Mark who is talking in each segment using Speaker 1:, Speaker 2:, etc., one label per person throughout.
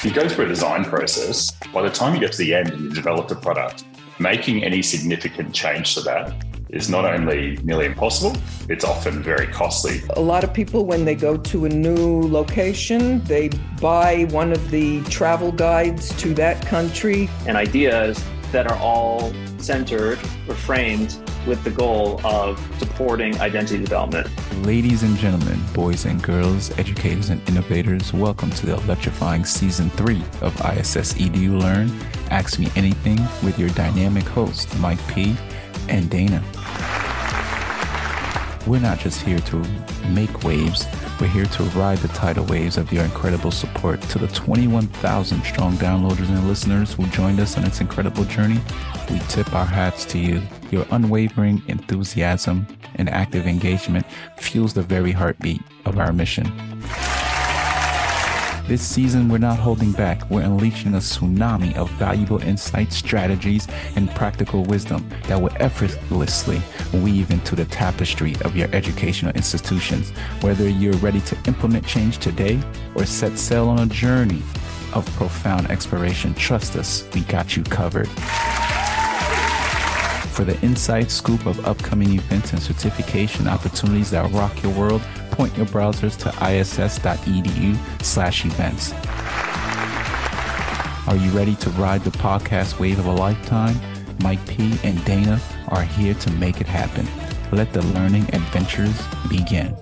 Speaker 1: If you go through a design process, by the time you get to the end and you've developed a product, making any significant change to that is not only nearly impossible, it's often very costly.
Speaker 2: A lot of people, when they go to a new location, they buy one of the travel guides to that country.
Speaker 3: And ideas that are all centered or framed with the goal of supporting identity development.
Speaker 4: Ladies and gentlemen, boys and girls, educators and innovators, welcome to the electrifying season three of ISS EDU Learn. Ask Me Anything with your dynamic host, Mike P. and Dana. We're not just here to make waves, we're here to ride the tidal waves of your incredible support. To the 21,000 strong downloaders and listeners who joined us on its incredible journey, we tip our hats to you. Your unwavering enthusiasm and active engagement fuels the very heartbeat of our mission. This season, we're not holding back. We're unleashing a tsunami of valuable insights, strategies, and practical wisdom that will effortlessly weave into the tapestry of your educational institutions. Whether you're ready to implement change today or set sail on a journey of profound exploration, trust us, we got you covered. For the inside scoop of upcoming events and certification opportunities that rock your world, point your browsers to iss.edu slash events. Are you ready to ride the podcast wave of a lifetime? Mike P. and Dana are here to make it happen. Let the learning adventures begin.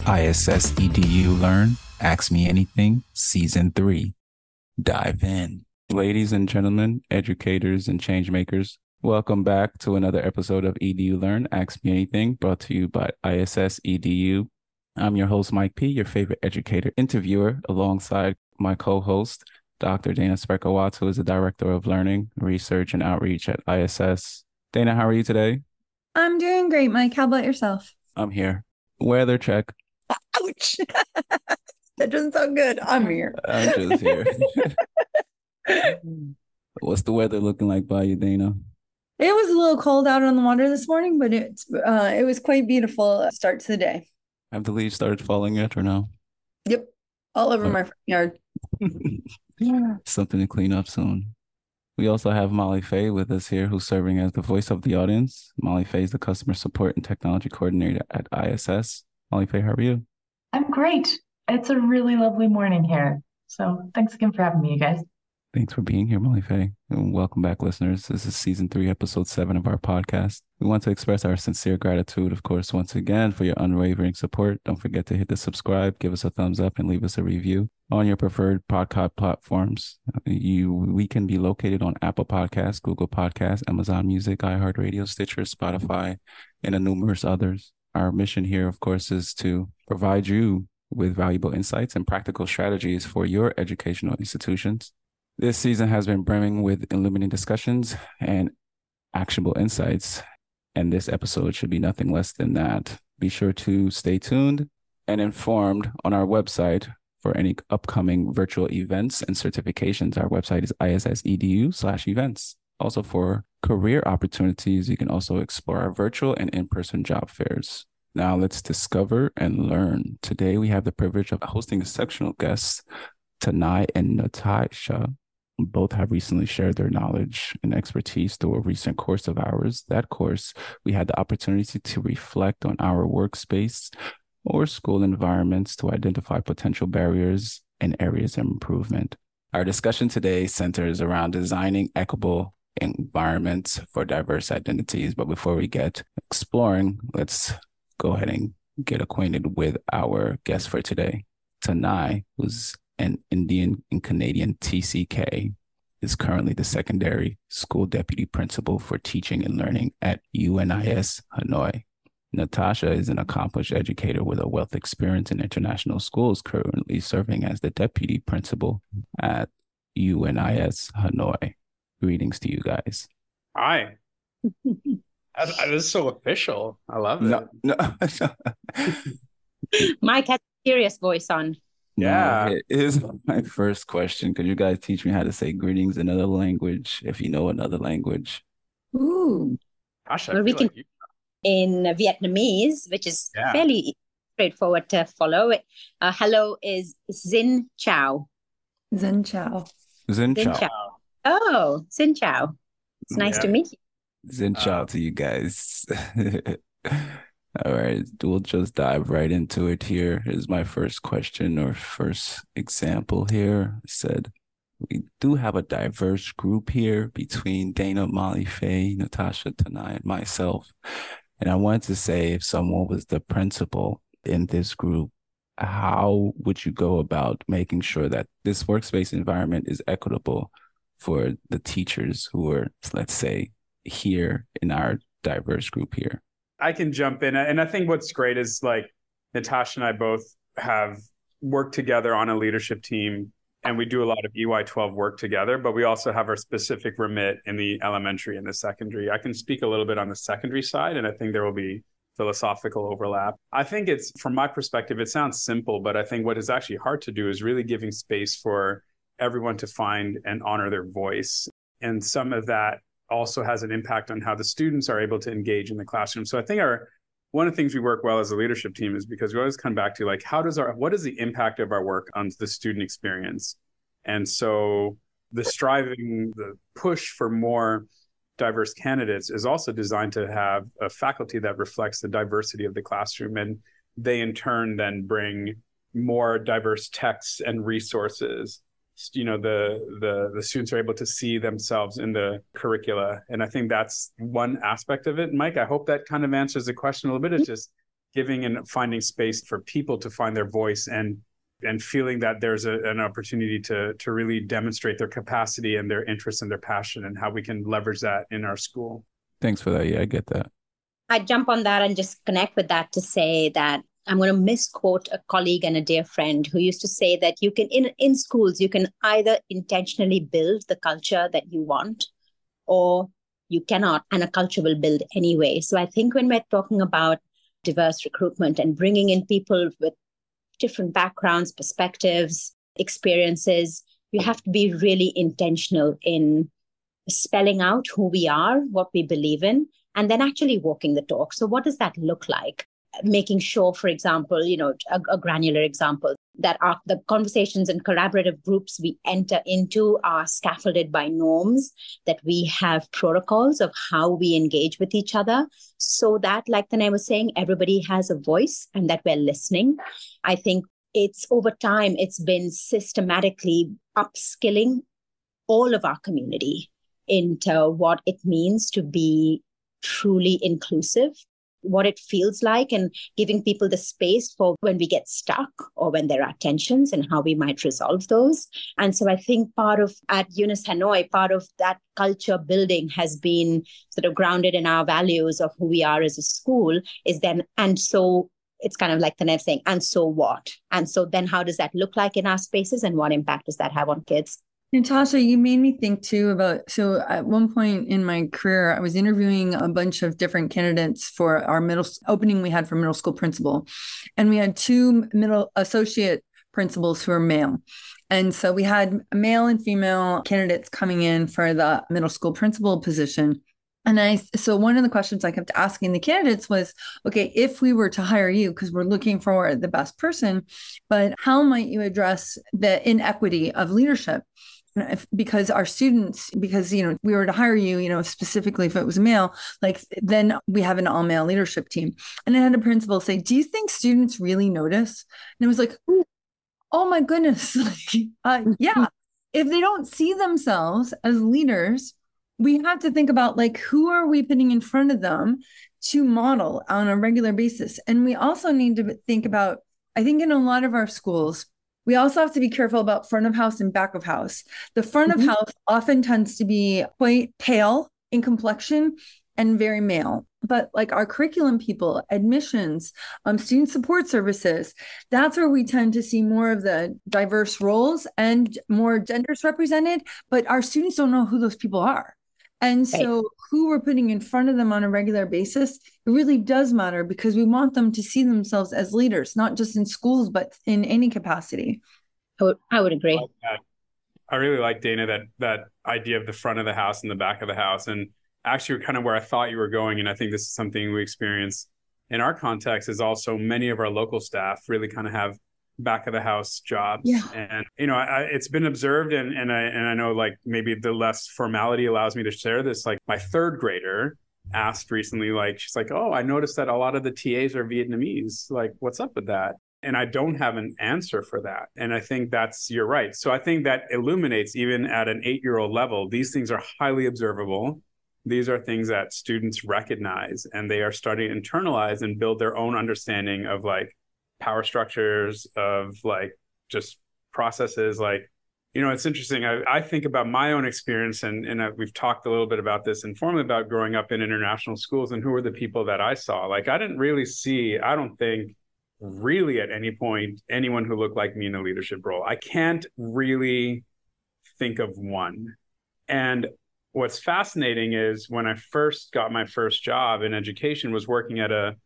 Speaker 4: ISS EDU Learn, Ask Me Anything, Season 3. Dive in. Ladies and gentlemen, educators and changemakers, welcome back to another episode of EDU Learn, Ask Me Anything, brought to you by ISS EDU. I'm your host, Mike P., your favorite educator interviewer, alongside my co host, Dr. Dana Specker Watts, who is the Director of Learning, Research, and Outreach at ISS. Dana, how are you today?
Speaker 5: I'm doing great, Mike. How about yourself?
Speaker 4: I'm here. Weather check.
Speaker 5: Ouch. that doesn't sound good. I'm here.
Speaker 4: I'm just here. What's the weather looking like by you, Dana?
Speaker 5: It was a little cold out on the water this morning, but it's uh, it was quite beautiful start to the day.
Speaker 4: Have the leaves started falling yet or no?
Speaker 5: Yep, all over oh. my front yard.
Speaker 4: Something to clean up soon. We also have Molly Fay with us here, who's serving as the voice of the audience. Molly Fay is the customer support and technology coordinator at ISS. Molly Fay, how are you?
Speaker 6: I'm great. It's a really lovely morning here. So thanks again for having me, you guys.
Speaker 4: Thanks for being here, Fay. And welcome back, listeners. This is season three, episode seven of our podcast. We want to express our sincere gratitude, of course, once again for your unwavering support. Don't forget to hit the subscribe, give us a thumbs up, and leave us a review on your preferred podcast platforms. You, we can be located on Apple Podcasts, Google Podcasts, Amazon Music, iHeartRadio, Stitcher, Spotify, and a numerous others. Our mission here, of course, is to provide you with valuable insights and practical strategies for your educational institutions. This season has been brimming with illuminating discussions and actionable insights, and this episode should be nothing less than that. Be sure to stay tuned and informed on our website for any upcoming virtual events and certifications. Our website is issedu slash events. Also for career opportunities, you can also explore our virtual and in-person job fairs. Now let's discover and learn. Today we have the privilege of hosting exceptional guests, Tanay and Nitasha both have recently shared their knowledge and expertise through a recent course of ours. That course, we had the opportunity to reflect on our workspace or school environments to identify potential barriers and areas of improvement. Our discussion today centers around designing equitable environments for diverse identities. But before we get exploring, let's go ahead and get acquainted with our guest for today. Tanay, who's an Indian and Canadian TCK, is currently the secondary school deputy principal for teaching and learning at UNIS Hanoi. Nitasha is an accomplished educator with a wealth of experience in international schools, currently serving as the deputy principal at UNIS Hanoi. Greetings to you guys.
Speaker 7: Hi. that is so official. I love it. No, no.
Speaker 8: Mike has a serious voice on.
Speaker 7: Yeah.
Speaker 4: it is my first question. Could you guys teach me how to say greetings in another language if you know another language?
Speaker 8: Ooh.
Speaker 7: Gosh,
Speaker 8: well, we can like you... in Vietnamese, which is yeah. fairly straightforward to follow. Uh, hello is Xin Chào.
Speaker 5: Zen Chao.
Speaker 4: Zen
Speaker 8: Xin chào. Oh, Xin chào. It's nice
Speaker 7: Yeah.
Speaker 8: to meet you.
Speaker 4: Zen Chow to you guys. All right, we'll just dive right into it. Here's my first question or first example here. Said, we do have a diverse group here between Dana, Molly, Faye, Nitasha, Tanay, and myself. And I wanted to say if someone was the principal in this group, how would you go about making sure that this workspace environment is equitable for the teachers who are, let's say, here in our diverse group here?
Speaker 7: I can jump in. And I think what's great is like Natasha and I both have worked together on a leadership team and we do a lot of EY 12 work together, but we also have our specific remit in the elementary and the secondary. I can speak a little bit on the secondary side, and I think there will be philosophical overlap. I think it's, from my perspective, it sounds simple, but I think what is actually hard to do is really giving space for everyone to find and honor their voice. And some of that also has an impact on how the students are able to engage in the classroom. So I think our one of the things we work well as a leadership team is because we always come back to like how does our what is the impact of our work on the student experience? And so the striving, the push for more diverse candidates is also designed to have a faculty that reflects the diversity of the classroom and they in turn then bring more diverse texts and resources you know the the the students are able to see themselves in the curricula. And i think that's one aspect of it. Mike i hope that kind of answers the question a little bit. It's mm-hmm. just giving and finding space for people to find their voice and and feeling that there's a, an opportunity to to really demonstrate their capacity and their interest and their passion and how we can leverage that in our school.
Speaker 4: Thanks for that. Yeah, I get that.
Speaker 8: I jump on that and just connect with that to say that I'm going to misquote a colleague and a dear friend who used to say that you can in in schools you can either intentionally build the culture that you want or you cannot and a culture will build anyway. So I think when we're talking about diverse recruitment and bringing in people with different backgrounds, perspectives, experiences, you have to be really intentional in spelling out who we are, what we believe in, and then actually walking the talk. So, what does that look like? Making sure, for example, you know, a, a granular example, that our, the conversations and collaborative groups we enter into are scaffolded by norms, that we have protocols of how we engage with each other, so that, like Tanay was saying, everybody has a voice and that we're listening. I think it's over time, it's been systematically upskilling all of our community into what it means to be truly inclusive, what it feels like, and giving people the space for when we get stuck or when there are tensions and how we might resolve those. And so I think part of at UNIS Hanoi, part of that culture building has been sort of grounded in our values of who we are as a school, is then, and so it's kind of like the Nev saying, and so what? And so then how does that look like in our spaces and what impact does that have on kids?
Speaker 5: Nitasha, you made me think too about so at one point in my career, I was interviewing a bunch of different candidates for our middle opening we had for middle school principal. And we had two middle associate principals who are male. And so we had male and female candidates coming in for the middle school principal position. And I, so one of the questions I kept asking the candidates was, okay, if we were to hire you, because we're looking for the best person, but how might you address the inequity of leadership? If, because our students because you know we were to hire you you know specifically if it was male like then we have an all male leadership team. And i had a principal say do you think students really notice? And it was like oh my goodness. Uh, yeah. If they don't see themselves as leaders we have to think about like who are we putting in front of them to model on a regular basis? And we also need to think about i think in a lot of our schools we also have to be careful about front of house and back of house. The front mm-hmm. of house often tends to be quite pale in complexion and very male. But like our curriculum people admissions um, student support services that's where we tend to see more of the diverse roles and more genders represented. But our students don't know who those people are and so, right. who we're putting in front of them on a regular basis, it really does matter because we want them to see themselves as leaders, not just in schools, but in any capacity.
Speaker 8: I would, I would agree.
Speaker 7: I really like Dana that that idea of the front of the house and the back of the house, and actually, kind of where I thought you were going. And I think this is something we experience in our context. Is also many of our local staff really kind of have back of the house jobs.
Speaker 5: Yeah.
Speaker 7: And you know, I, it's been observed, and and I and I know like maybe the less formality allows me to share this. Like my third grader asked recently, like she's like, "Oh, I noticed that a lot of the TAs are Vietnamese. Like, what's up with that?" And I don't have an answer for that. And I think that's you're right. So I think that illuminates even at an eight year old level, these things are highly observable. These are things that students recognize and they are starting to internalize and build their own understanding of like power structures, of like just processes. Like, you know, it's interesting. I, I think about my own experience, and, and uh, we've talked a little bit about this informally about growing up in international schools and who were the people that I saw. Like, I didn't really see, I don't think, really at any point anyone who looked like me in a leadership role. I can't really think of one. And what's fascinating is when I first got my first job in education was working at a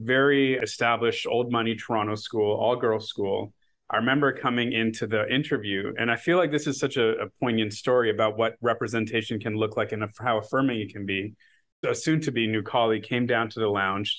Speaker 7: very established old money Toronto school, all girls school. I remember coming into the interview, and I feel like this is such a, a poignant story about what representation can look like and how affirming it can be. A soon to be new colleague came down to the lounge,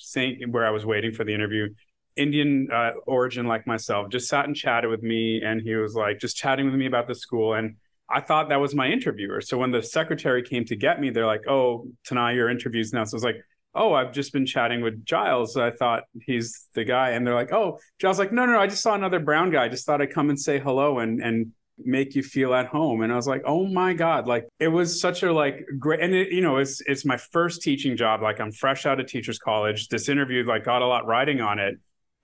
Speaker 7: where I was waiting for the interview, Indian uh, origin like myself, just sat and chatted with me. And he was like, just chatting with me about the school. And I thought that was my interviewer. So when the secretary came to get me, they're like, oh, Tanay, your interview's now. So I was like, oh, I've just been chatting with Giles. I thought he's the guy. And they're like, oh, Giles, like, no, no, no, I just saw another brown guy. I just thought I'd come and say hello and, and make you feel at home. And I was like, oh my God, like it was such a like great, and it, you know, it's, it's my first teaching job. Like I'm fresh out of teacher's college. This interview like got a lot riding on it.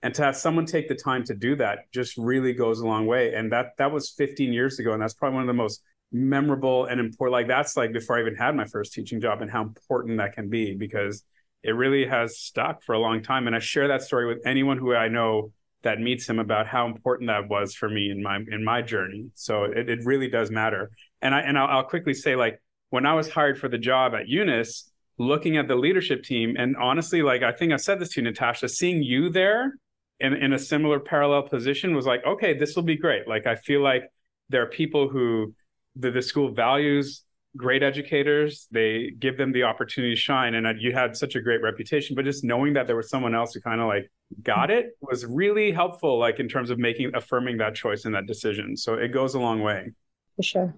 Speaker 7: And to have someone take the time to do that just really goes a long way. And that, that was 15 years ago. And that's probably one of the most memorable and important, like that's like before I even had my first teaching job and how important that can be because it really has stuck for a long time. And I share that story with anyone who I know that meets him about how important that was for me in my in my journey. So it, it really does matter. And I and I'll, I'll quickly say like when I was hired for the job at UNIS, looking at the leadership team, and honestly, like I think I said this to you, Nitasha, seeing you there in in a similar parallel position was like, okay, this will be great. Like I feel like there are people who the, the school values great educators. They give them the opportunity to shine. And you had such a great reputation, but just knowing that there was someone else who kind of like got it was really helpful, like in terms of making, affirming that choice and that decision. So it goes a long way.
Speaker 8: For sure.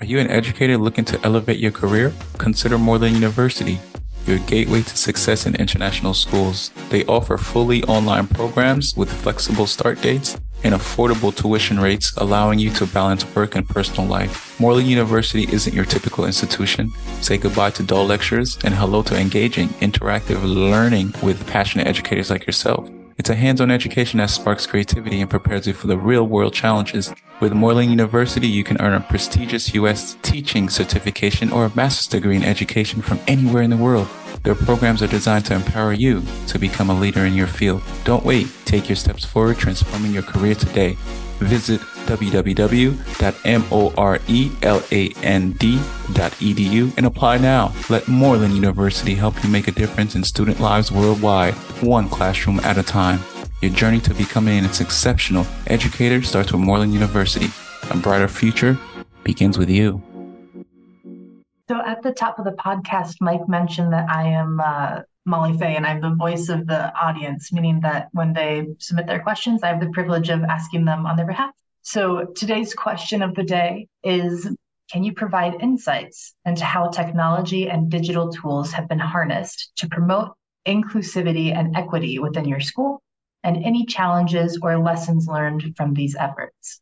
Speaker 4: Are you an educator looking to elevate your career? Consider Moreland University your gateway to success in international schools. They offer fully online programs with flexible start dates and affordable tuition rates, allowing you to balance work and personal life. Moreland University isn't your typical institution. Say goodbye to dull lectures and hello to engaging, interactive learning with passionate educators like yourself. It's a hands-on education that sparks creativity and prepares you for the real-world challenges. With Moreland University, you can earn a prestigious U.S. teaching certification or a master's degree in education from anywhere in the world. Their programs are designed to empower you to become a leader in your field. Don't wait. Take your steps forward, transforming your career today. Visit www.moreland.edu and apply now. Let Moreland University help you make a difference in student lives worldwide, one classroom at a time. Your journey to becoming an exceptional educator starts with Moreland University. A brighter future begins with you.
Speaker 6: So at the top of the podcast, Mike mentioned that I am uh, Molly Fay and I'm the voice of the audience, meaning that when they submit their questions, I have the privilege of asking them on their behalf. So today's question of the day is Can you provide insights into how technology and digital tools have been harnessed to promote inclusivity and equity within your school and any challenges or lessons learned from these efforts?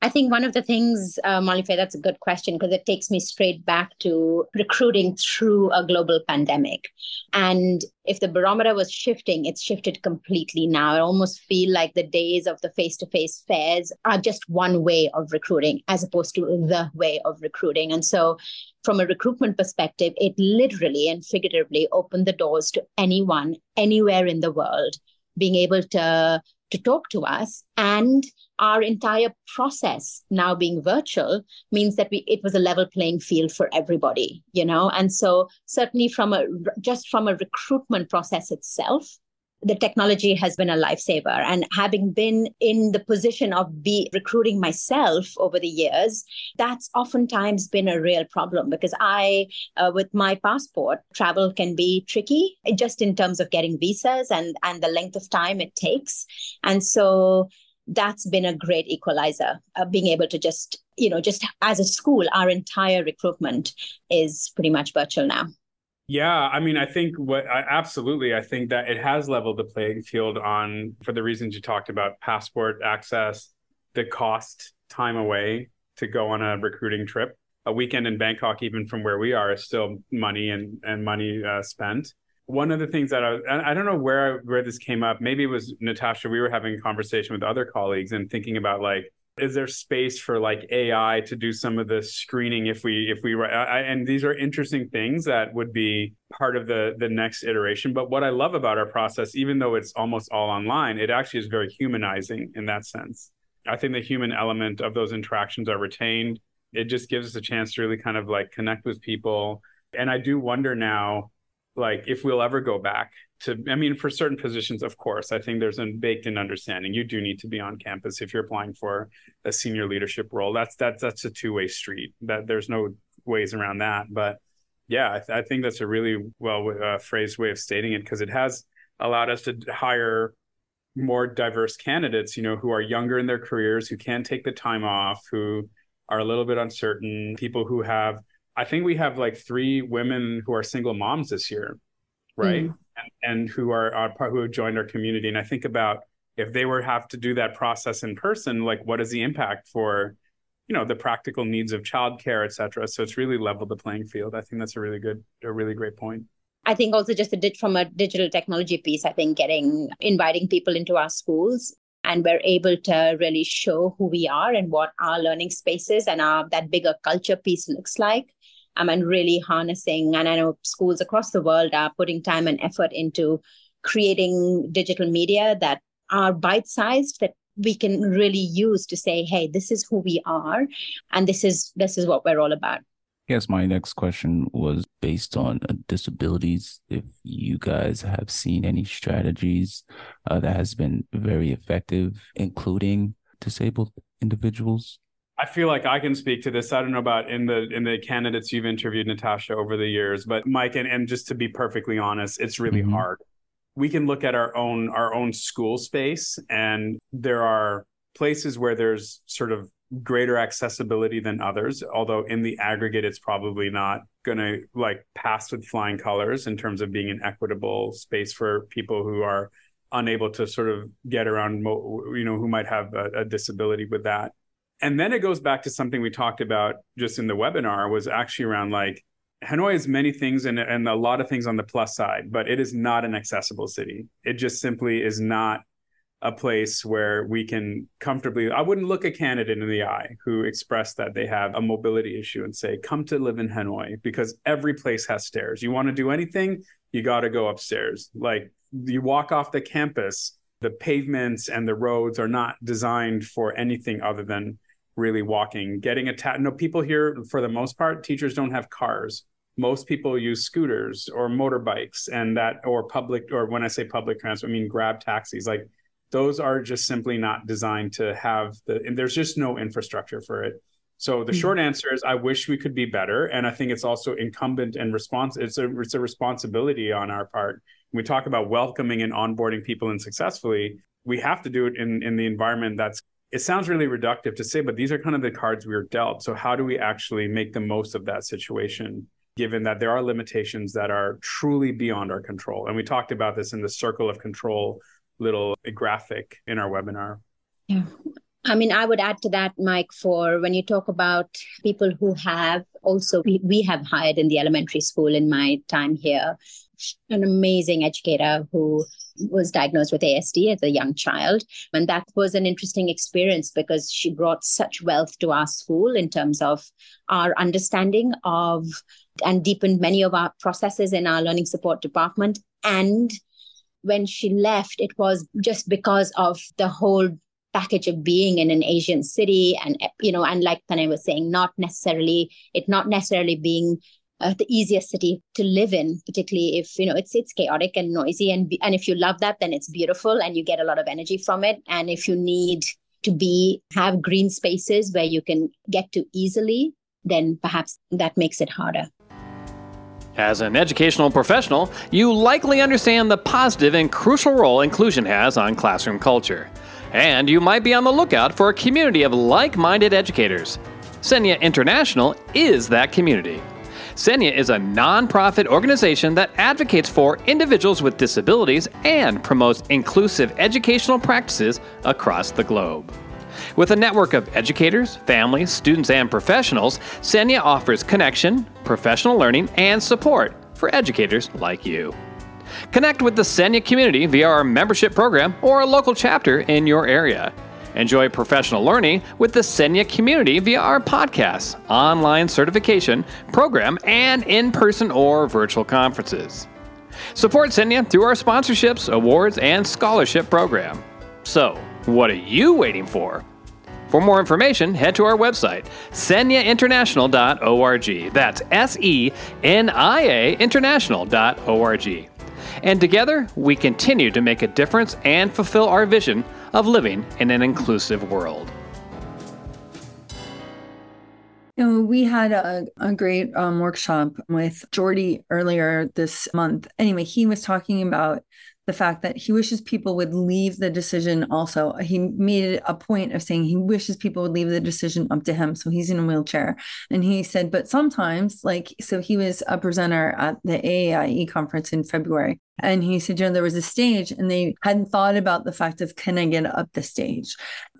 Speaker 8: I think one of the things, uh, Molly that's a good question because it takes me straight back to recruiting through a global pandemic. And if the barometer was shifting, it's shifted completely now. I almost feel like the days of the face to face fairs are just one way of recruiting as opposed to the way of recruiting. And so, from a recruitment perspective, it literally and figuratively opened the doors to anyone, anywhere in the world, being able to to talk to us and our entire process now being virtual means that we it was a level playing field for everybody you know? And so certainly from a just from a recruitment process itself the technology has been a lifesaver. And having been in the position of be recruiting myself over the years that's oftentimes been a real problem because i uh, with my passport travel can be tricky just in terms of getting visas and and the length of time it takes. And so that's been a great equalizer uh, being able to just you know just as a school our entire recruitment is pretty much virtual now
Speaker 7: yeah, I mean, I think what I, absolutely, I think that it has leveled the playing field on for the reasons you talked about passport access, the cost time away to go on a recruiting trip. A weekend in Bangkok, even from where we are, is still money and and money uh, spent. One of the things that I I don't know where where this came up. Maybe it was Nitasha. We were having a conversation with other colleagues and thinking about like is there space for like AI to do some of the screening if we if we I, and these are interesting things that would be part of the the next iteration. But what I love about our process, even though it's almost all online, it actually is very humanizing in that sense. I think the human element of those interactions are retained. It just gives us a chance to really kind of like connect with people. And I do wonder now, like if we'll ever go back to i mean for certain positions of course i think there's a baked in understanding. You do need to be on campus if you're applying for a senior leadership role. That's that's that's a two-way street. That there's no ways around that. But yeah i, th- I think that's a really well uh, phrased way of stating it because it has allowed us to hire more diverse candidates you know who are younger in their careers who can take the time off who are a little bit uncertain people who have i think we have like three women who are single moms this year right? Mm and, who are, are part, who have joined our community. And I think about if they were have to do that process in person, like what is the impact for, you know, the practical needs of childcare, et cetera. So it's really leveled the playing field. I think that's a really good, a really great point.
Speaker 8: I think also just a, dig from a digital technology piece, I think getting inviting people into our schools and we're able to really show who we are and what our learning spaces and our that bigger culture piece looks like um, and really harnessing. And I know schools across the world are putting time and effort into creating digital media that are bite sized that we can really use to say, hey, this is who we are, and this is this is what we're all about.
Speaker 4: Yes, my next question was based on uh, disabilities. If you guys have seen any strategies uh, that has been very effective, including disabled individuals
Speaker 7: I feel like I can speak to this. I don't know about in the in the candidates you've interviewed, Nitasha, over the years, but Mike, and, and just to be perfectly honest, it's really mm-hmm. hard. We can look at our own our own school space, and there are places where there's sort of greater accessibility than others. Although in the aggregate, it's probably not going to like pass with flying colors in terms of being an equitable space for people who are unable to sort of get around, you know, who might have a, a disability with that and then it goes back to something we talked about just in the webinar was actually around like Hanoi has many things and, and a lot of things on the plus side, but it is not an accessible city. It just simply is not a place where we can comfortably. I wouldn't look a candidate in the eye who expressed that they have a mobility issue and say, come to live in Hanoi because every place has stairs. You want to do anything, you got to go upstairs. Like you walk off the campus, the pavements and the roads are not designed for anything other than really walking, getting a ta- no people here for the most part teachers don't have cars. Most people use scooters or motorbikes and that or public or when I say public transport I mean grab taxis like those are just simply not designed to have the and there's just no infrastructure for it. So the mm-hmm. short answer is I wish we could be better and I think it's also incumbent and response it's a it's a responsibility on our part. When we talk about welcoming and onboarding people and successfully, we have to do it in in the environment that's it sounds really reductive to say, but these are kind of the cards we are dealt. So how do we actually make the most of that situation, given that there are limitations that are truly beyond our control? And we talked about this in the circle of control little graphic in our webinar.
Speaker 8: Yeah. I mean, I would add to that, Mike, for when you talk about people who have also, we, we have hired in the elementary school in my time here, an amazing educator who was diagnosed with ASD as a young child. And that was an interesting experience because she brought such wealth to our school in terms of our understanding of and deepened many of our processes in our learning support department. And when she left, it was just because of the whole package of being in an Asian city and you know and like Tanay was saying not necessarily it not necessarily being uh, the easiest city to live in particularly if you know it's it's chaotic and noisy and and if you love that then it's beautiful and you get a lot of energy from it and if you need to be have green spaces where you can get to easily then perhaps that makes it harder
Speaker 9: as an educational professional, you likely understand the positive and crucial role inclusion has on classroom culture. And you might be on the lookout for a community of like minded educators. SENIA International is that community. SENIA is a nonprofit organization that advocates for individuals with disabilities and promotes inclusive educational practices across the globe. With a network of educators, families, students, and professionals, SENIA offers connection, professional learning, and support for educators like you. Connect with the SENIA community via our membership program or a local chapter in your area. Enjoy professional learning with the SENIA community via our podcasts, online certification program, and in person or virtual conferences. Support SENIA through our sponsorships, awards, and scholarship program. So, what are you waiting for? For more information, head to our website, seniainternational.org. That's S E N I A international.org. And together, we continue to make a difference and fulfill our vision of living in an inclusive world.
Speaker 5: You know, we had a, a great um, workshop with Jordy earlier this month. Anyway, he was talking about the fact that he wishes people would leave the decision also he made a point of saying he wishes people would leave the decision up to him so he's in a wheelchair and he said but sometimes like so he was a presenter at the AAIE conference in February and he said, you know, there was a stage and they hadn't thought about the fact of can I get up the stage?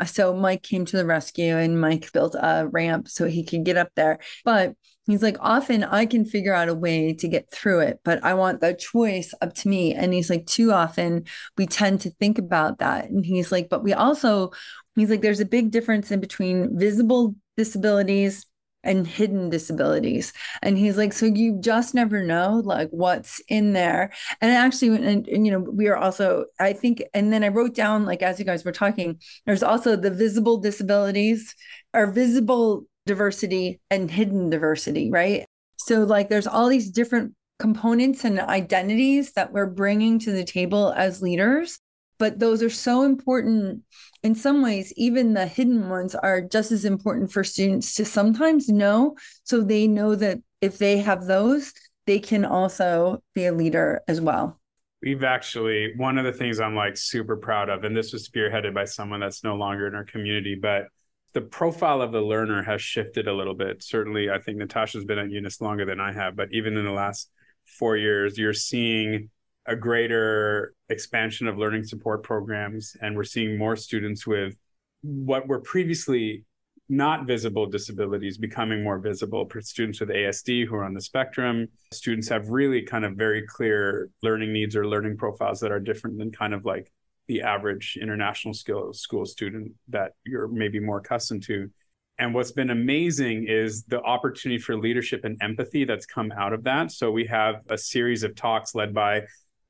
Speaker 5: So Mike came to the rescue and Mike built a ramp so he could get up there. But he's like, often I can figure out a way to get through it, but I want the choice up to me. And he's like, too often we tend to think about that. And he's like, but we also, he's like, there's a big difference in between visible disabilities and hidden disabilities and he's like so you just never know like what's in there and actually and, and, you know we are also i think and then i wrote down like as you guys were talking there's also the visible disabilities or visible diversity and hidden diversity right? So like there's all these different components and identities that we're bringing to the table as leaders but those are so important in some ways. Even the hidden ones are just as important for students to sometimes know so they know that if they have those they can also be a leader as well.
Speaker 7: We've actually one of the things i'm like super proud of and this was spearheaded by someone that's no longer in our community but the profile of the learner has shifted a little bit certainly i think nitasha's been at unis longer than i have but even in the last four years you're seeing a greater expansion of learning support programs, and we're seeing more students with what were previously not visible disabilities becoming more visible. for Students with ASD who are on the spectrum, students have really kind of very clear learning needs or learning profiles that are different than kind of like the average international skill school student that you're maybe more accustomed to. And what's been amazing is the opportunity for leadership and empathy that's come out of that. So we have a series of talks led by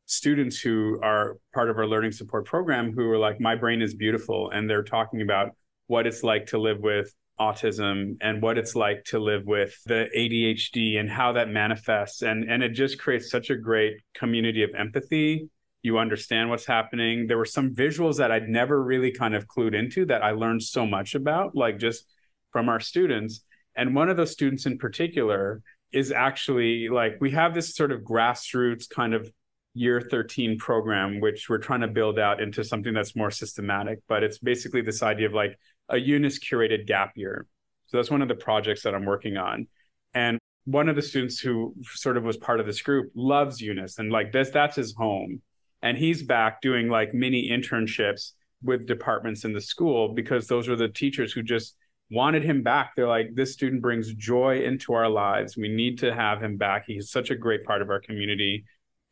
Speaker 7: students who are part of our learning support program who are like, my brain is beautiful. And they're talking about what it's like to live with autism and what it's like to live with the ADHD and how that manifests. And, and it just creates such a great community of empathy. You understand what's happening. There were some visuals that I'd never really kind of clued into that I learned so much about, like just from our students. And one of those students in particular is actually like we have this sort of grassroots kind of year 13 program, which we're trying to build out into something that's more systematic. But it's basically this idea of like a UNIS curated gap year. So that's one of the projects that I'm working on. And one of the students who sort of was part of this group loves UNIS and like this, that's his home. And he's back doing like mini internships with departments in the school because those are the teachers who just wanted him back. They're like, this student brings joy into our lives. We need to have him back. He's such a great part of our community.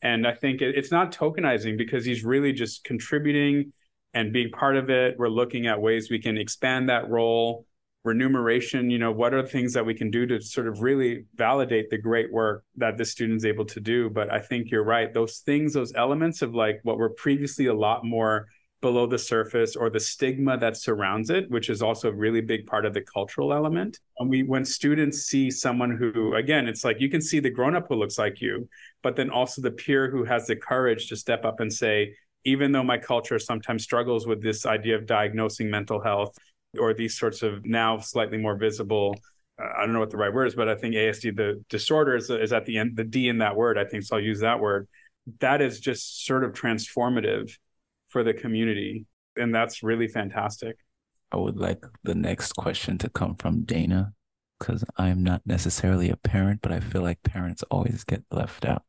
Speaker 7: And I think it's not tokenizing because he's really just contributing and being part of it. We're looking at ways we can expand that role, remuneration, you know, what are the things that we can do to sort of really validate the great work that this student's able to do. But I think you're right. Those things, those elements of like what were previously a lot more below the surface or the stigma that surrounds it, which is also a really big part of the cultural element. And we, when students see someone who, again, it's like you can see the grown up who looks like you, but then also the peer who has the courage to step up and say, even though my culture sometimes struggles with this idea of diagnosing mental health or these sorts of now slightly more visible uh, I don't know what the right word is, but I think ASD, the disorder is, is at the end, the D in that word. I think so. I'll use that word. That is just sort of transformative for the community. and that's really fantastic.
Speaker 4: I would like the next question to come from Dana because I'm not necessarily a parent, but I feel like parents always get left out.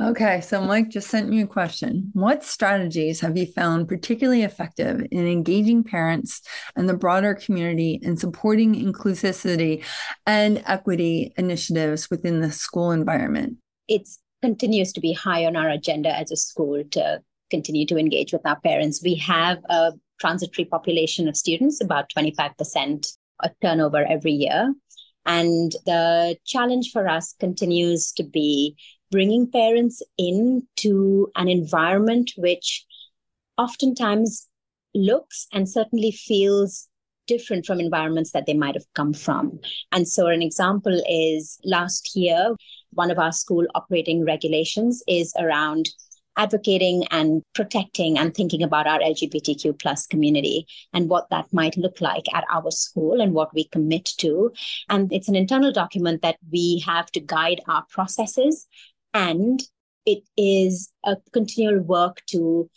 Speaker 5: Okay, so Mike just sent me a question. What strategies have you found particularly effective in engaging parents and the broader community in supporting inclusivity and equity initiatives within the school environment?
Speaker 8: It continues to be high on our agenda as a school to continue to engage with our parents. We have a transitory population of students, about 25% of turnover every year. And the challenge for us continues to be bringing parents into an environment which oftentimes looks and certainly feels different from environments that they might have come from. And so, an example is last year, one of our school operating regulations is around advocating and protecting and thinking about our LGBTQ plus community and what that might look like at our school and what we commit to. And it's an internal document that we have to guide our processes. And it is a continual work to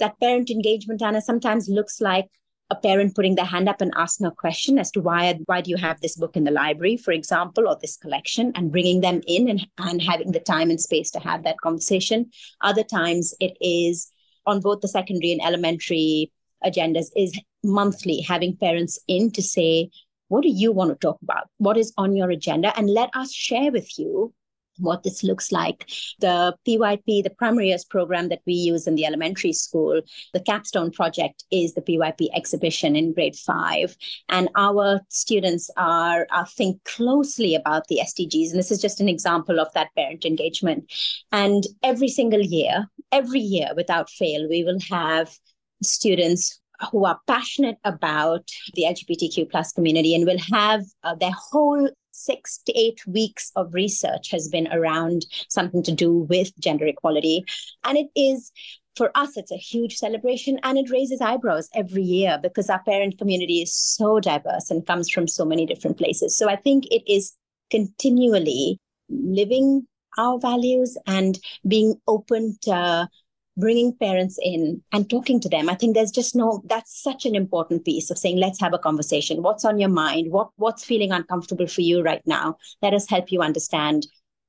Speaker 8: that parent engagement, Anna, sometimes looks like a parent putting their hand up and asking a question as to why why do you have this book in the library for example or this collection and bringing them in and, and having the time and space to have that conversation. Other times it is on both the secondary and elementary agendas is monthly having parents in to say what do you want to talk about? What is on your agenda? And let us share with you what this looks like. The PYP, the primary years program that we use in the elementary school, the capstone project is the PYP exhibition in grade five. And our students are, are think closely about the SDGs. And this is just an example of that parent engagement. And every single year, every year without fail, we will have students who are passionate about the LGBTQ plus community and will have uh, their whole six to eight weeks of research has been around something to do with gender equality. And it is for us, it's a huge celebration and it raises eyebrows every year because our parent community is so diverse and comes from so many different places. So I think it is continually living our values and being open to bringing parents in and talking to them i think there's just no that's such an important piece of saying let's have a conversation what's on your mind what what's feeling uncomfortable for you right now let us help you understand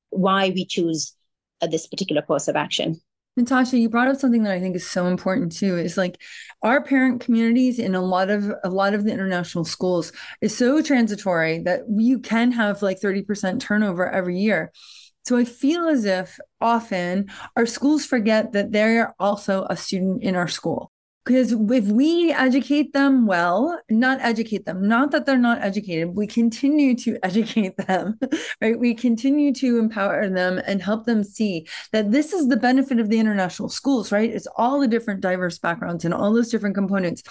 Speaker 8: why we choose uh, this particular course of action
Speaker 5: Nitasha, you brought up something that I think is so important too. Is like our parent communities in a lot of a lot of the international schools is so transitory that you can have like 30% turnover every year. So I feel as if often our schools forget that they're also a student in our school. Because if we educate them well, not educate them, not that they're not educated, we continue to educate them, right? We continue to empower them and help them see that this is the benefit of the international schools, right? It's all the different diverse backgrounds and all those different components.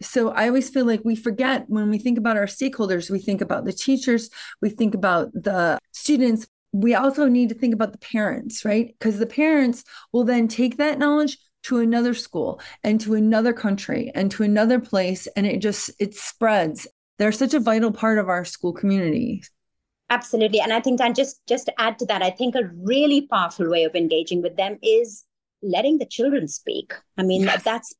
Speaker 5: So I always feel like we forget when we think about our stakeholders, we think about the teachers, we think about the students, we also need to think about the parents, right? Because the parents will then take that knowledge to another school and to another country and to another place and it just it spreads. They're such a vital part of our school community.
Speaker 8: Absolutely. And I think and just just to add to that, I think a really powerful way of engaging with them is letting the children speak. I mean, yes. that's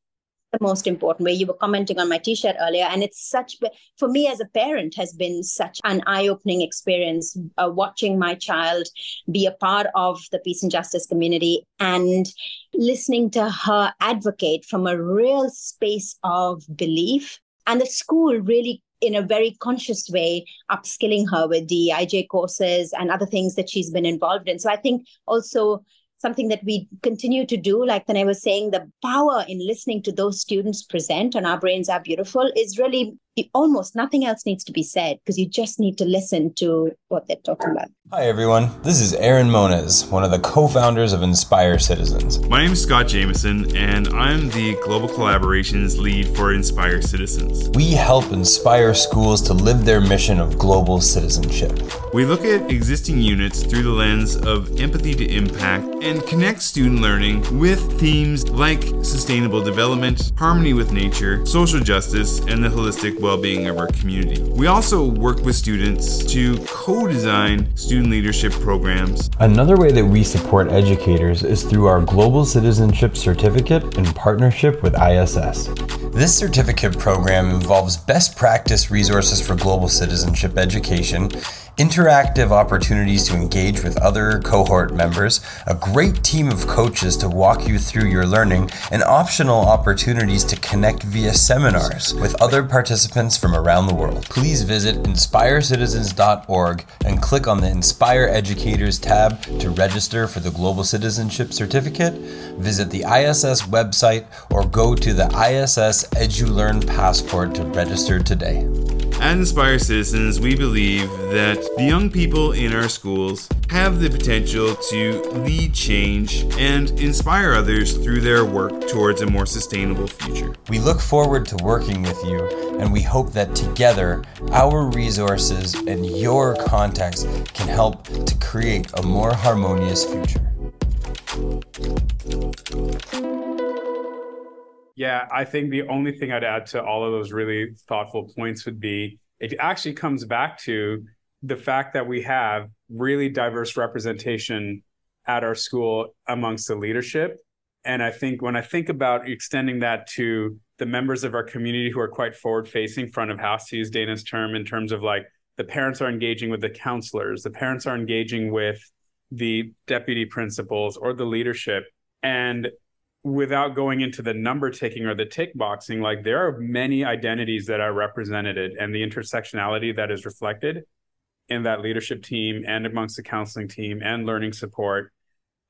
Speaker 8: the most important way. You were commenting on my t-shirt earlier and it's such for me as a parent has been such an eye-opening experience uh, watching my child be a part of the peace and justice community and listening to her advocate from a real space of belief. And the school really in a very conscious way upskilling her with DEIJ courses and other things that she's been involved in. So i think also something that we continue to do. Like when I was saying, the power in listening to those students present on Our Brains Are Beautiful is really almost nothing else needs to be said because you just need to listen to what they're talking about.
Speaker 10: Hi, everyone. This is Aaron Moniz, one of the co founders of Inspire Citizens.
Speaker 11: My name is Scott Jameson, and I'm the Global Collaborations Lead for Inspire Citizens.
Speaker 10: We help inspire schools to live their mission of global citizenship.
Speaker 11: We look at existing units through the lens of empathy to impact and connect student learning with themes like sustainable development, harmony with nature, social justice, and the holistic well being of our community. We also work with students to co design student leadership programs.
Speaker 10: Another way that we support educators is through our Global Citizenship Certificate in partnership with ISS. This certificate program involves best practice resources for global citizenship education, interactive opportunities to engage with other cohort members, a great team of coaches to walk you through your learning, and optional opportunities to connect via seminars with other participants from around the world. Please visit inspirecitizens.org and click on the Inspire Educators tab to register for the Global Citizenship Certificate, visit the ISS website, or go to the ISS EduLearn Passport to register today.
Speaker 11: At Inspire Citizens, we believe that the young people in our schools have the potential to lead change and inspire others through their work towards a more sustainable future.
Speaker 10: We look forward to working with you, and we hope that together, our resources and your contacts can help to create a more harmonious future.
Speaker 7: Yeah, I think the only thing I'd add to all of those really thoughtful points would be it actually comes back to the fact that we have really diverse representation at our school amongst the leadership. And I think when I think about extending that to the members of our community who are quite forward facing, front of house, to use Dana's term, in terms of like the parents are engaging with the counselors, the parents are engaging with the deputy principals or the leadership. And without going into the number taking or the tick boxing, like there are many identities that are represented and the intersectionality that is reflected in that leadership team and amongst the counseling team and learning support.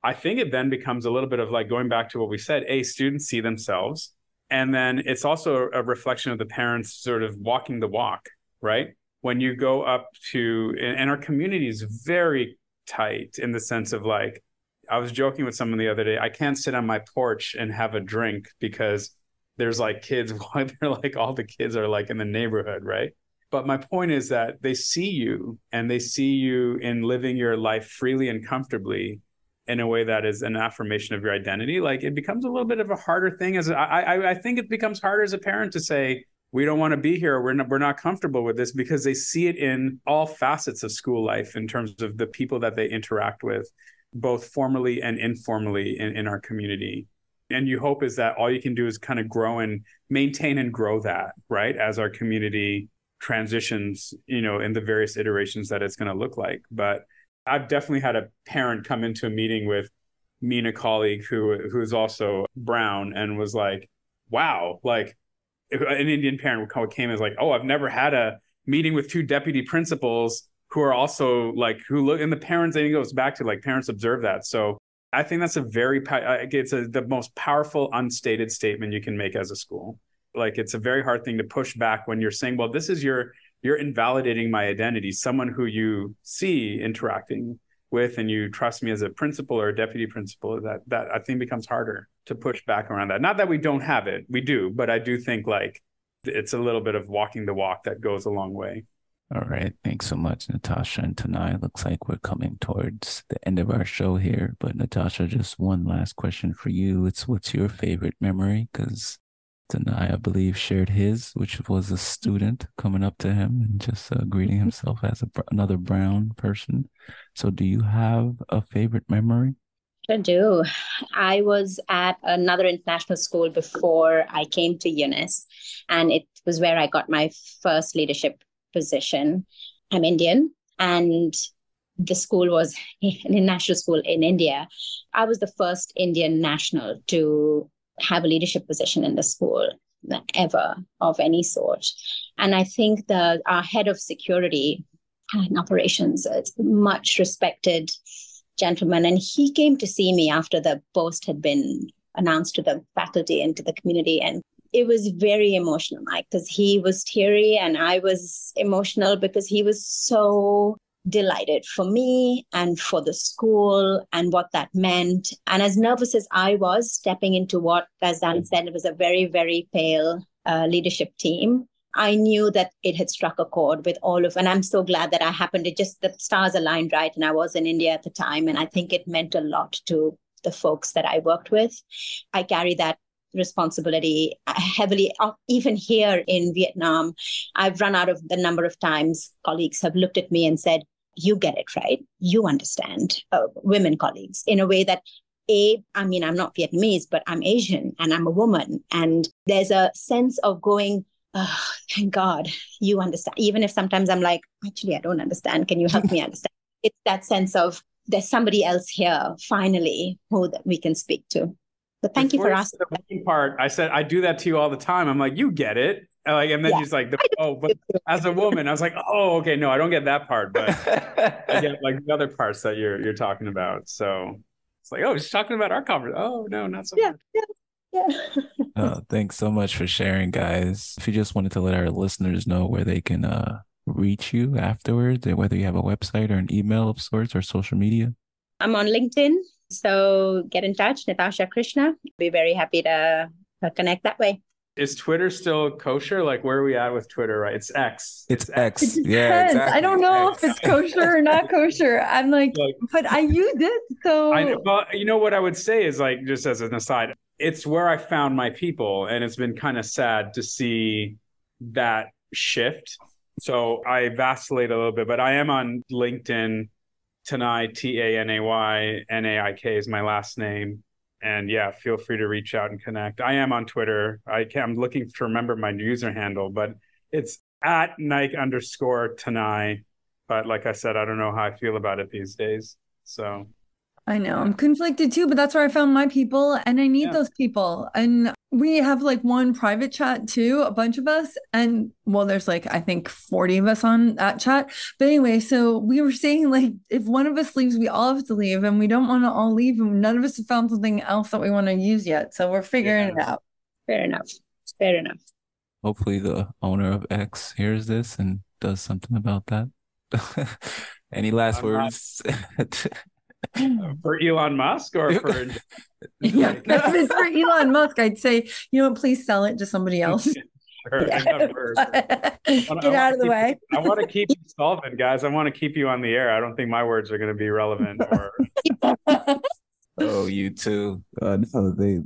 Speaker 7: I think it then becomes a little bit of like going back to what we said, a students see themselves. And then it's also a reflection of the parents sort of walking the walk, right? When you go up to, and our community is very tight in the sense of like, I was joking with someone the other day. I can't sit on my porch and have a drink because there's like kids. They're like all the kids are like in the neighborhood, right? But my point is that they see you and they see you in living your life freely and comfortably in a way that is an affirmation of your identity. Like it becomes a little bit of a harder thing as I think it becomes harder as a parent to say, we don't want to be here. We're not, we're not comfortable with this because they see it in all facets of school life in terms of the people that they interact with both formally and informally in, in our community. And you hope is that all you can do is kind of grow and maintain and grow that, right? As our community transitions, you know, in the various iterations that it's going to look like. But I've definitely had a parent come into a meeting with me and a colleague who who's also brown and was like, wow, like an Indian parent came as like, oh, I've never had a meeting with two deputy principals who are also like who look and the parents and it goes back to like parents observe that. So i think that's a very it's a, the most powerful unstated statement you can make as a school. Like it's a very hard thing to push back when you're saying well this is your you're invalidating my identity. Someone who you see interacting with and you trust me as a principal or a deputy principal that that i think becomes harder to push back around that. Not that we don't have it. We do but i do think like it's a little bit of walking the walk that goes a long way
Speaker 4: all right. Thanks so much, Nitasha and Tanay. Looks like we're coming towards the end of our show here. But Nitasha, just one last question for you. It's what's your favorite memory? Because Tanay, I believe, shared his, which was a student coming up to him and just uh, greeting himself as a, another brown person. So, do you have a favorite memory?
Speaker 8: I do. I was at another international school before I came to UNIS, and it was where I got my first leadership position. I'm Indian, and the school was an international school in India. I was the first Indian national to have a leadership position in the school ever of any sort. And I think that our head of security and operations, a much respected gentleman, and he came to see me after the post had been announced to the faculty and to the community and it was very emotional, Mike, because he was teary and I was emotional because he was so delighted for me and for the school and what that meant. And as nervous as I was stepping into what, as Dan said, it was a very, very pale uh, leadership team. I knew that it had struck a chord with all of, and I'm so glad that I happened to just the stars aligned right. And I was in India at the time. And I think it meant a lot to the folks that I worked with. I carry that responsibility heavily even here in vietnam i've run out of the number of times colleagues have looked at me and said you get it right? You understand uh, women colleagues in a way that a i mean i'm not vietnamese but i'm asian and i'm a woman. And there's a sense of going oh, thank god you understand. Even if sometimes i'm like actually i don't understand. Can you help me understand? It's that sense of there's somebody else here finally who that we can speak to but thank
Speaker 7: Before
Speaker 8: you for asking
Speaker 7: said the part i said i do that to you all the time i'm like you get it And like and then
Speaker 8: Yeah.
Speaker 7: she's like oh but as a woman i was like oh okay no i don't get that part but I get like the other parts that you're you're talking about. So it's like, oh, she's talking about our conference. Oh no, not so
Speaker 8: yeah
Speaker 7: much.
Speaker 8: yeah yeah
Speaker 4: Uh, thanks so much for sharing, guys. If you just wanted to let our listeners know where they can uh, reach you afterwards, and whether you have a website or an email of sorts or social media.
Speaker 8: i'm on linkedin so get in touch nitasha crishna be very happy to connect that way
Speaker 7: Is Twitter still kosher? Like where are we at with Twitter? Right, it's X.
Speaker 4: It's X.
Speaker 5: It
Speaker 4: Yeah, exactly.
Speaker 5: I don't know
Speaker 4: X.
Speaker 5: if it's kosher or not kosher. I'm like,
Speaker 7: Like-
Speaker 5: but I use it, so
Speaker 7: I well, you know what I would say is like just as an aside, it's where I found my people, and it's been kind of sad to see that shift. So I vacillate a little bit, but I am on LinkedIn. Tanay T A N A Y N A I K is my last name, and yeah, feel free to reach out and connect. I am on Twitter. I can, I'm looking to remember my user handle, but it's at Naik underscore Tanay. But like I said, I don't know how I feel about it these days. So
Speaker 5: I know I'm conflicted too, but that's where I found my people and I need
Speaker 7: Yeah.
Speaker 5: those people. And we have like one private chat too, a bunch of us. And well, there's like, I think 40 of us on that chat. But anyway, so we were saying like, if one of us leaves, we all have to leave and we don't want to all leave. And none of us have found something else that we want to use yet. So we're figuring it out.
Speaker 8: fair enough fair enough
Speaker 4: Hopefully, the owner of X hears this and does something about that. Any last
Speaker 7: I'm not-
Speaker 4: words?
Speaker 7: for Elon Musk or for
Speaker 5: Yeah. if it's for Elon Musk, I'd say, you know please sell it to somebody else.
Speaker 7: Sure, I got words.
Speaker 5: Get
Speaker 7: wanna
Speaker 5: out of the
Speaker 7: keep-
Speaker 5: way.
Speaker 7: I want to keep you solvent, guys. I want to keep you on the air. I don't think my words are going to be relevant. Or
Speaker 4: oh, you too. Uh, no, they,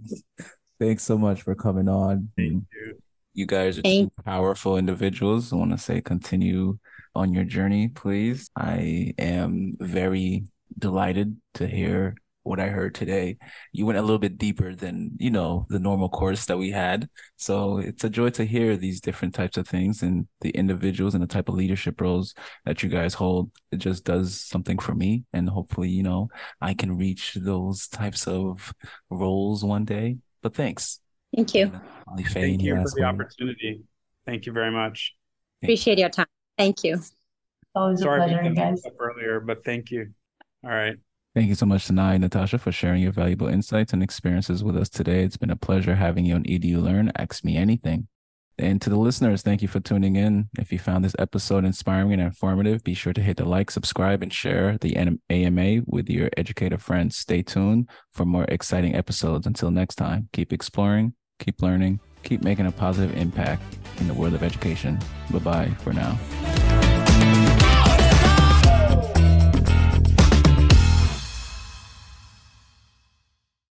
Speaker 4: thanks so much for coming on.
Speaker 7: Thank you.
Speaker 4: You guys are
Speaker 8: Thank-
Speaker 4: two powerful individuals. I want to say continue on your journey, please. I am very delighted to hear what I heard today. You went a little bit deeper than, you know, the normal course that we had. So it's a joy to hear these different types of things and the individuals and the type of leadership roles that you guys hold. It just does something for me. And hopefully, you know, I can reach those types of roles one day. But thanks.
Speaker 8: thank you
Speaker 4: Molly Faye,
Speaker 7: thank you for the
Speaker 4: word?
Speaker 7: opportunity. Thank you very much.
Speaker 8: appreciate your time thank you
Speaker 6: It's always a
Speaker 7: Sorry
Speaker 6: pleasure,
Speaker 7: about
Speaker 6: guys.
Speaker 7: that earlier, but thank you. All right.
Speaker 4: Thank you so much, Tanay and Nitasha, for sharing your valuable insights and experiences with us today. It's been a pleasure having you on EDU Learn. Ask me anything. And to the listeners, thank you for tuning in. If you found this episode inspiring and informative, be sure to hit the like, subscribe, and share the AMA with your educator friends. Stay tuned for more exciting episodes. Until next time, keep exploring, keep learning, keep making a positive impact in the world of education. Bye bye for now.